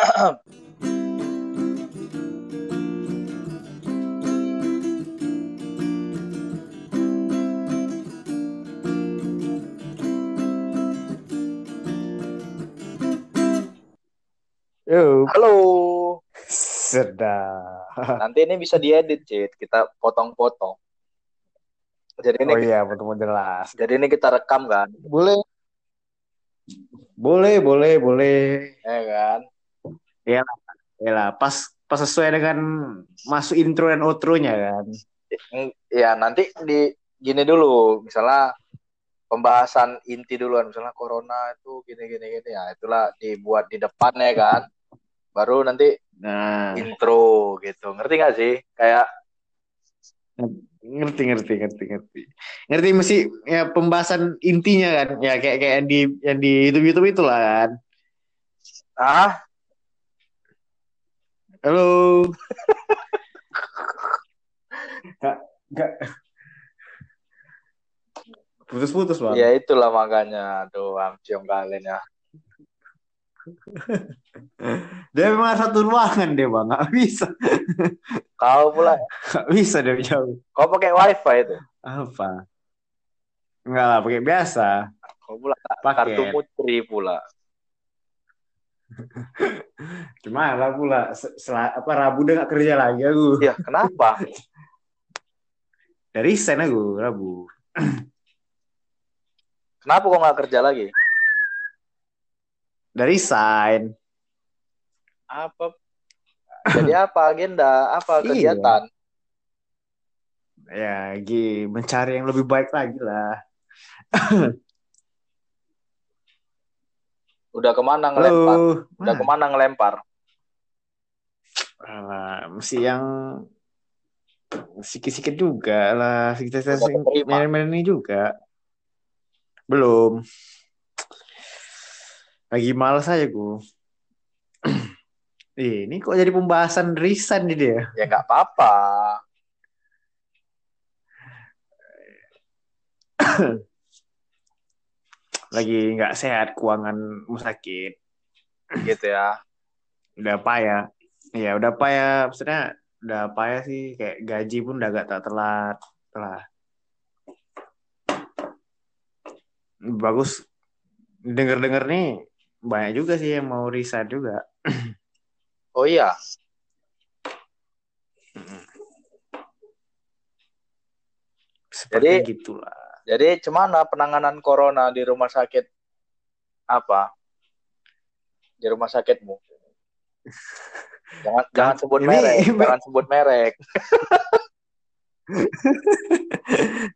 Yo, Halo. sedap. Nanti ini bisa diedit, Cid. Kita potong-potong. Jadi ini Oh iya, betul jelas. jadi ini kita rekam kan, Boleh. Boleh, boleh, boleh. ya kan? Ya lah, pas pas sesuai dengan masuk intro dan outro-nya kan. Mm, Ya, nanti di gini dulu, misalnya pembahasan inti duluan, misalnya corona itu gini gini gini ya, itulah dibuat di depannya kan. Baru nanti Nah, intro gitu. Ngerti gak sih? Kayak ngerti, ngerti, ngerti, ngerti. Ngerti mesti ya pembahasan intinya kan. Ya kayak kayak yang di yang di YouTube YouTube itulah kan. ah, Halo. Gak, gak. Putus-putus, Bang. ya itulah makanya. Aduh, amciong kalian ya. Dia memang satu ruangan dia bang, nggak bisa, Kau pula, nggak bisa dia jauh. kau pakai wifi itu. Apa? Enggak lah, pakai biasa. Kau pula Pakai. kartu putri pula. Cuma lah pula, sel- apa Rabu udah nggak kerja lagi aku. Ya, kenapa? Dari sen aku Rabu. Kenapa kau nggak kerja lagi? Dari sign. Apa? Jadi apa agenda? Apa Iya. kegiatan? Ya, Gi, mencari yang lebih baik lagi lah. Udah ke mana ngelempar? Halo. Udah Nah, ke mana ngelempar? alah, mesti yang sikit-sikit juga lah. Keterima? main-main ini juga. Belum. Lagi males aja gue. Ini kok jadi pembahasan resign nih dia. Ya nggak apa-apa. Lagi nggak sehat keuangan sakit. Gitu ya. Udah payah. Ya udah payah. Maksudnya udah payah sih. Kayak gaji pun udah agak tak telat. Telah. Bagus. Dengar-dengar nih banyak juga sih yang mau resign juga. Oh iya. Seperti Jadi- gitulah. Jadi cemana penanganan corona di rumah sakit apa? Di rumah sakitmu? Jangan jangan sebut Ini- merek, jangan sebut merek.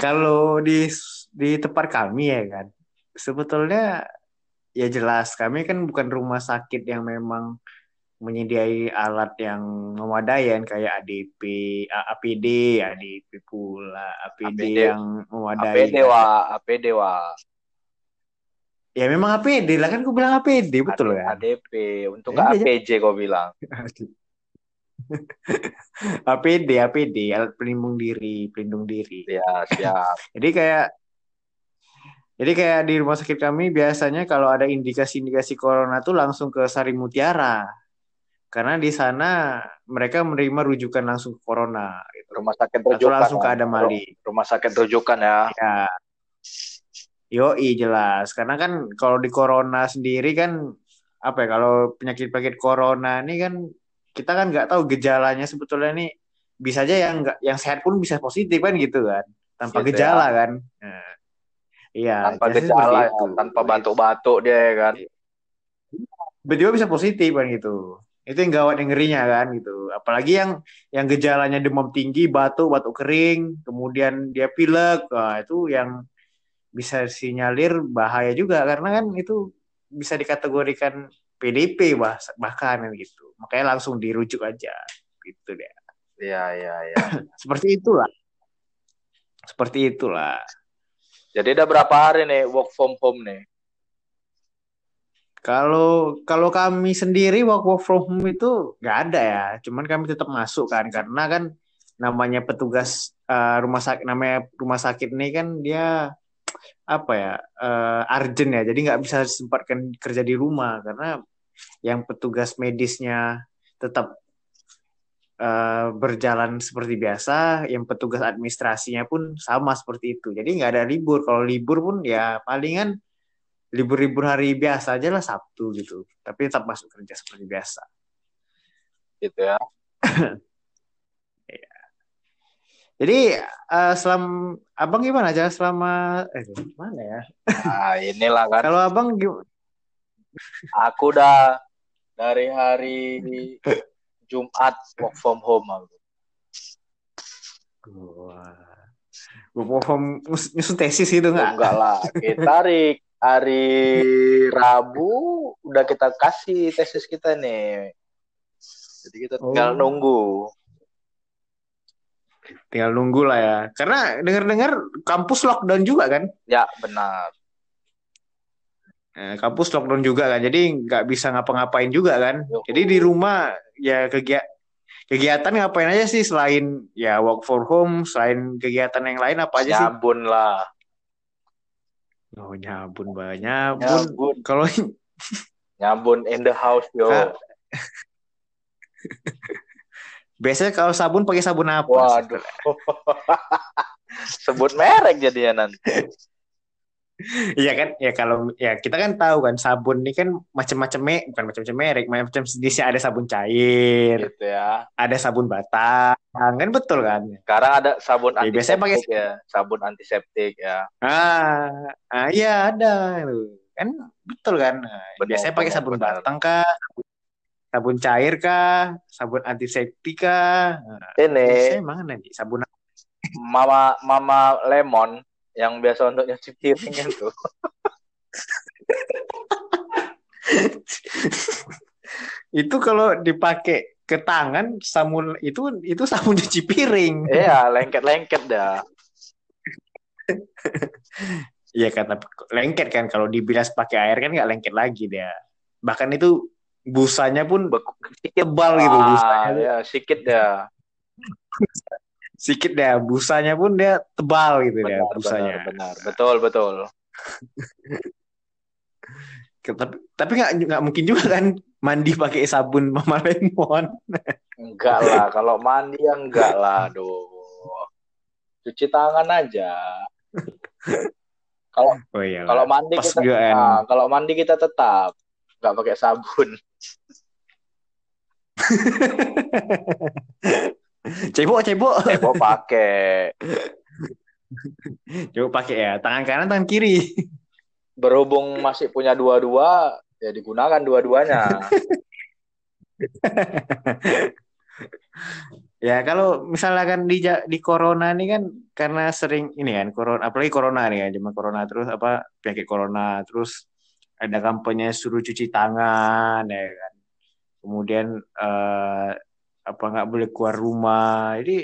Kalau di di tempat kami ya kan, sebetulnya ya jelas kami kan bukan rumah sakit yang memang menyediai alat yang memadai kan kayak ADP, A- APD, ADP pula, APD, APD. yang memadai. APD kan. wa, APD wa. Ya memang APD lah kan aku bilang APD betul kan. ADP. Untuk Ya, nggak APJ kau bilang. APD, APD, alat pelindung diri, pelindung diri. Ya, siap. Jadi kayak jadi kayak di rumah sakit kami biasanya kalau ada indikasi-indikasi corona tuh langsung ke Sari Mutiara. Karena di sana mereka menerima rujukan langsung ke corona gitu. Rumah sakit Atau rujukan. langsung ke ya. Adamali. Rumah sakit rujukan ya. Ya. Yoi jelas. Karena kan kalau di corona sendiri kan apa ya kalau penyakit-penyakit corona ini kan kita kan nggak tahu gejalanya sebetulnya nih bisa aja yang nggak yang sehat pun bisa positif kan gitu kan tanpa Gitu ya. gejala kan. Nah, Iya, Tanpa gejala ya, tanpa batuk-batuk dia ya kan. Tiba-tiba bisa positif kan gitu. Itu yang gawat yang ngerinya kan gitu. Apalagi yang yang gejalanya demam tinggi, batuk, batuk kering, kemudian dia pilek, wah itu yang bisa sinyalir bahaya juga karena kan itu bisa dikategorikan PDP bah, bahkan kan gitu. Makanya langsung dirujuk aja gitu deh. Iya, iya, iya. Seperti itulah. Seperti itulah. Jadi udah berapa hari nih work from home nih? Kalau kalau kami sendiri work, work from home itu nggak ada ya. Cuman kami tetap masuk kan karena kan namanya petugas eh, rumah sakit namanya rumah sakit ini kan dia apa ya eh, urgent ya. Jadi nggak bisa sempatkan kerja di rumah karena yang petugas medisnya tetap uh, berjalan seperti biasa, yang petugas administrasinya pun sama seperti itu. Jadi nggak ada libur. Kalau libur pun ya palingan libur-libur hari biasa aja lah Sabtu gitu. Tapi tetap masuk kerja seperti biasa. Gitu ya. Iya. Jadi uh, selam abang gimana aja selama eh gimana ya? Nah, inilah kan. Kalau abang gimana? Aku udah dari hari Jumat work from home aku. Wah. Work from nyusun tesis itu enggak? Enggak lah. Kita hari hari Rabu udah kita kasih tesis kita nih. Jadi kita tinggal oh. nunggu. Tinggal nunggu lah ya. Karena dengar-dengar kampus lockdown juga kan? Ya, benar. Eh, kampus lockdown juga kan, jadi nggak bisa ngapa-ngapain juga kan. Jadi di rumah ya kegiatan kegiatan ngapain aja sih selain ya work for home, selain kegiatan yang lain apa aja sih? Nyabun lah. Oh nyabun banyak. Nyabun. nyabun. Kalau nyabun in the house yo. Biasanya kalau sabun pakai sabun apa? Waduh. Sebut merek jadinya nanti. Iya kan, ya kalau ya kita kan tahu kan sabun ini kan macam-macam me, bukan macam-macam merek, macam jenisnya ada sabun cair, gitu ya, ada sabun batang, kan betul kan? Sekarang ada sabun ya, biasanya pakai ya, sabun antiseptik ya. Ah, ah iya ada, kan betul kan? Benar, biasanya pakai sabun benar. batang kah, sabun cair kah, sabun antiseptik kah? Nah, ini. emang nanti sabun Mama Mama Lemon yang biasa untuk nyuci piring itu. itu kalau dipakai ke tangan sabun itu itu sabun cuci piring. Iya, lengket-lengket dah. Iya kata lengket kan kalau dibilas pakai air kan nggak lengket lagi dia. Bahkan itu busanya pun tebal gitu ah, busanya. Ya, sedikit dah sedikit deh busanya pun dia tebal gitu benar, dia busanya. benar, benar. Betul betul. Tapi tapi nggak nggak mungkin juga kan mandi pakai sabun mama lemon. Enggak lah kalau mandi ya enggak lah aduh. Cuci tangan aja. Kalau oh, kalau mandi Pas kita nah, kalau mandi kita tetap nggak pakai sabun Cebok, cebok. Cebok pakai. Cebok pakai ya, tangan kanan, tangan kiri. Berhubung masih punya dua-dua, ya digunakan dua-duanya. ya kalau misalnya kan di di corona ini kan karena sering ini kan corona apalagi corona nih kan cuma corona terus apa penyakit corona terus ada kampanye suruh cuci tangan ya kan kemudian uh, apa nggak boleh keluar rumah. Jadi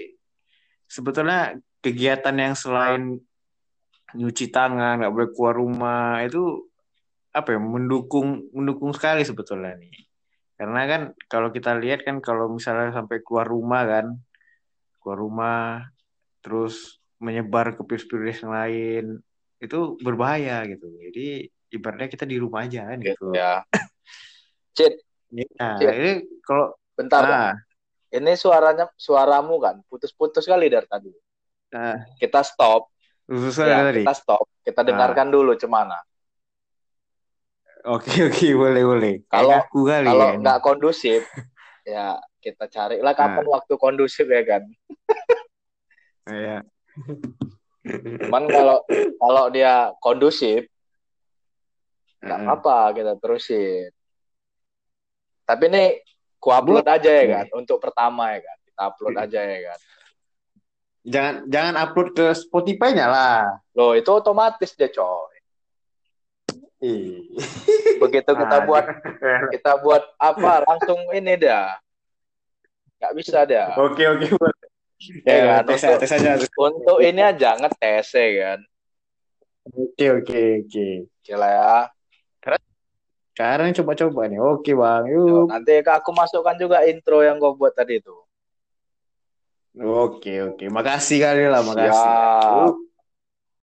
sebetulnya kegiatan yang selain nyuci tangan nggak boleh keluar rumah itu apa ya mendukung mendukung sekali sebetulnya nih. Karena kan kalau kita lihat kan kalau misalnya sampai keluar rumah kan keluar rumah terus menyebar ke virus-virus yang lain itu berbahaya gitu. Jadi ibaratnya kita di rumah aja kan gitu. Ya Cid. Ya, ini kalau bentar nah, ini suaranya suaramu kan putus-putus kali dari tadi. Nah. Kita stop. ya, tadi. Kita stop. Kita dengarkan dulu cemana. Oke oke boleh boleh. Kalau aku kali kalau ya, nggak kondusif, ya kita carilah kapan nah. waktu kondusif ya kan. Iya. Cuman kalau kalau dia kondusif, nggak apa-apa kita terusin. Tapi ini ku upload aja ya kan? Untuk pertama ya kan? Kita upload iya. aja ya kan? Jangan jangan upload ke Spotify-nya lah. Loh itu otomatis deh coy. Begitu kita buat kita buat apa langsung ini dah nggak bisa dah oke oke ya, ya kan? tes, untuk, tes aja. untuk ini aja ngetes ya kan? Oke oke oke. Lah ya sekarang coba-coba nih. Oke, Bang. Yuk. Nanti aku masukkan juga intro yang kau buat tadi itu. Oke, oke. Makasih kali lah, makasih. Siap.